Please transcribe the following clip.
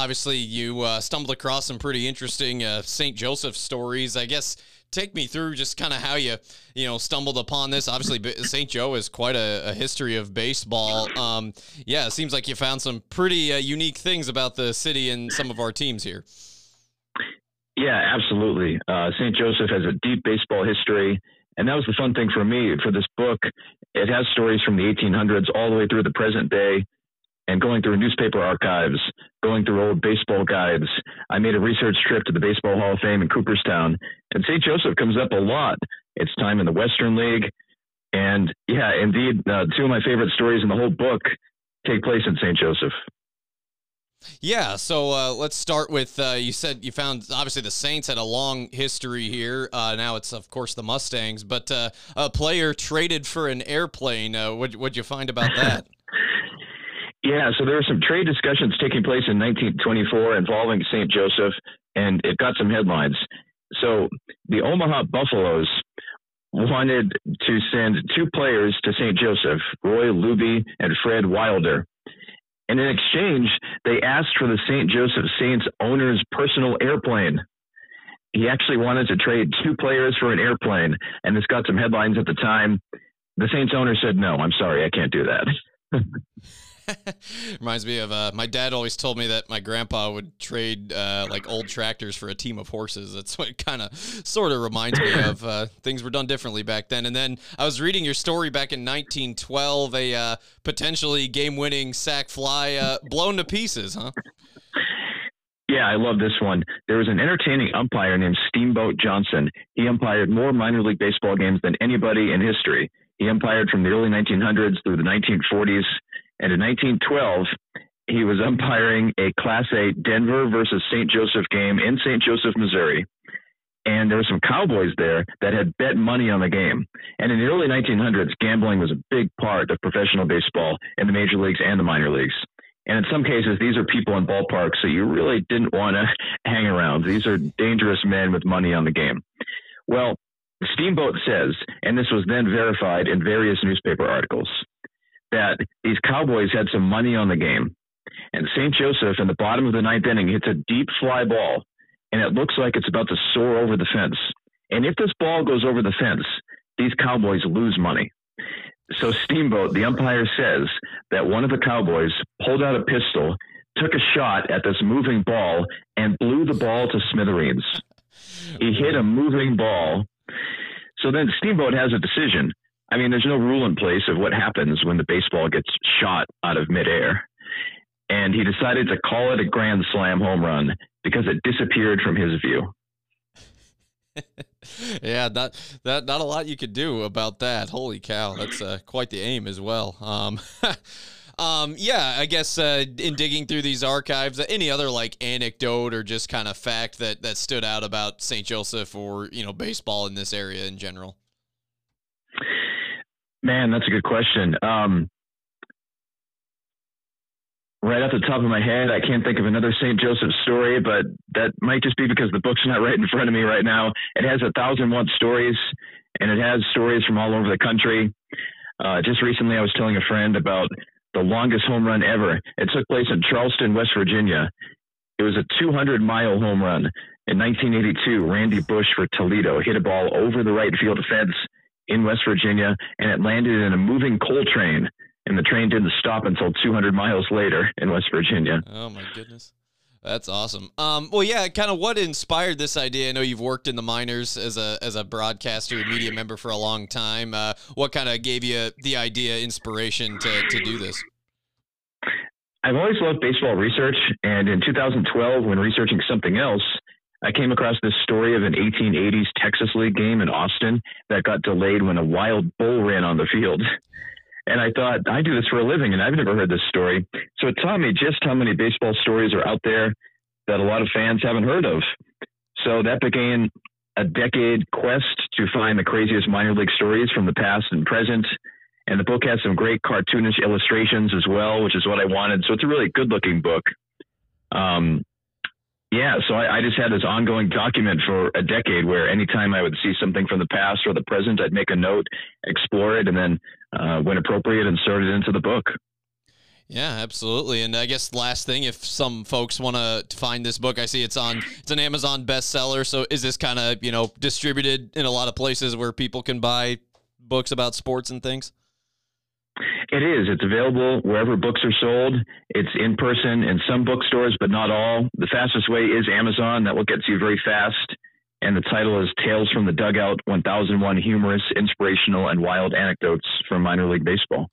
obviously you uh, stumbled across some pretty interesting uh, St. Joseph stories. I guess take me through just kind of how you you know stumbled upon this. Obviously, St. Joe is quite a, a history of baseball. Um, yeah, it seems like you found some pretty uh, unique things about the city and some of our teams here. Yeah, absolutely. Uh, St. Joseph has a deep baseball history. And that was the fun thing for me for this book. It has stories from the 1800s all the way through the present day and going through newspaper archives, going through old baseball guides. I made a research trip to the Baseball Hall of Fame in Cooperstown, and St. Joseph comes up a lot. It's time in the Western League. And yeah, indeed, uh, two of my favorite stories in the whole book take place in St. Joseph. Yeah, so uh, let's start with uh, you said you found obviously the Saints had a long history here. Uh, now it's of course the Mustangs, but uh, a player traded for an airplane. Uh, what what'd you find about that? yeah, so there were some trade discussions taking place in 1924 involving St. Joseph, and it got some headlines. So the Omaha Buffaloes wanted to send two players to St. Joseph, Roy Luby and Fred Wilder. And in exchange, they asked for the St. Joseph Saints owner's personal airplane. He actually wanted to trade two players for an airplane, and this got some headlines at the time. The Saints owner said, No, I'm sorry, I can't do that. Reminds me of uh, my dad always told me that my grandpa would trade uh, like old tractors for a team of horses. That's what kind of sort of reminds me of. Uh, things were done differently back then. And then I was reading your story back in 1912, a uh, potentially game-winning sac fly uh, blown to pieces, huh? Yeah, I love this one. There was an entertaining umpire named Steamboat Johnson. He umpired more minor league baseball games than anybody in history. He umpired from the early 1900s through the 1940s. And in 1912, he was umpiring a Class A Denver versus St. Joseph game in St. Joseph, Missouri. And there were some cowboys there that had bet money on the game. And in the early 1900s, gambling was a big part of professional baseball in the major leagues and the minor leagues. And in some cases, these are people in ballparks that you really didn't want to hang around. These are dangerous men with money on the game. Well, Steamboat says, and this was then verified in various newspaper articles, that these Cowboys had some money on the game. And St. Joseph in the bottom of the ninth inning hits a deep fly ball, and it looks like it's about to soar over the fence. And if this ball goes over the fence, these Cowboys lose money. So Steamboat, the umpire says that one of the Cowboys pulled out a pistol, took a shot at this moving ball, and blew the ball to smithereens. He hit a moving ball. So then Steamboat has a decision. I mean, there's no rule in place of what happens when the baseball gets shot out of midair. And he decided to call it a grand slam home run because it disappeared from his view. yeah, not that not a lot you could do about that. Holy cow, that's uh, quite the aim as well. Um, um, yeah, I guess uh, in digging through these archives, any other like anecdote or just kind of fact that that stood out about St. Joseph or you know baseball in this area in general. Man, that's a good question. Um, right off the top of my head, I can't think of another St. Joseph story, but that might just be because the book's not right in front of me right now. It has a thousand one stories, and it has stories from all over the country. Uh, just recently, I was telling a friend about the longest home run ever. It took place in Charleston, West Virginia. It was a 200 mile home run. In 1982, Randy Bush for Toledo hit a ball over the right field fence in West Virginia, and it landed in a moving coal train. And the train didn't stop until 200 miles later in West Virginia. Oh my goodness. That's awesome. Um, well, yeah, kind of what inspired this idea? I know you've worked in the minors as a as a broadcaster and media member for a long time. Uh, what kind of gave you the idea, inspiration to to do this? I've always loved baseball research, and in 2012, when researching something else, I came across this story of an 1880s Texas League game in Austin that got delayed when a wild bull ran on the field. And I thought, I do this for a living, and I've never heard this story. So it taught me just how many baseball stories are out there that a lot of fans haven't heard of. So that began a decade quest to find the craziest minor league stories from the past and present. And the book has some great cartoonish illustrations as well, which is what I wanted. So it's a really good looking book. Um, yeah, so I, I, just had this ongoing document for a decade where anytime I would see something from the past or the present, I'd make a note, explore it, and then, uh, when appropriate, insert it into the book. Yeah, absolutely. And I guess last thing, if some folks want to find this book, I see it's on it's an Amazon bestseller. So is this kind of you know distributed in a lot of places where people can buy books about sports and things? It is. It's available wherever books are sold. It's in person in some bookstores, but not all. The fastest way is Amazon. That will get to you very fast. And the title is Tales from the Dugout 1001 Humorous, Inspirational, and Wild Anecdotes from Minor League Baseball.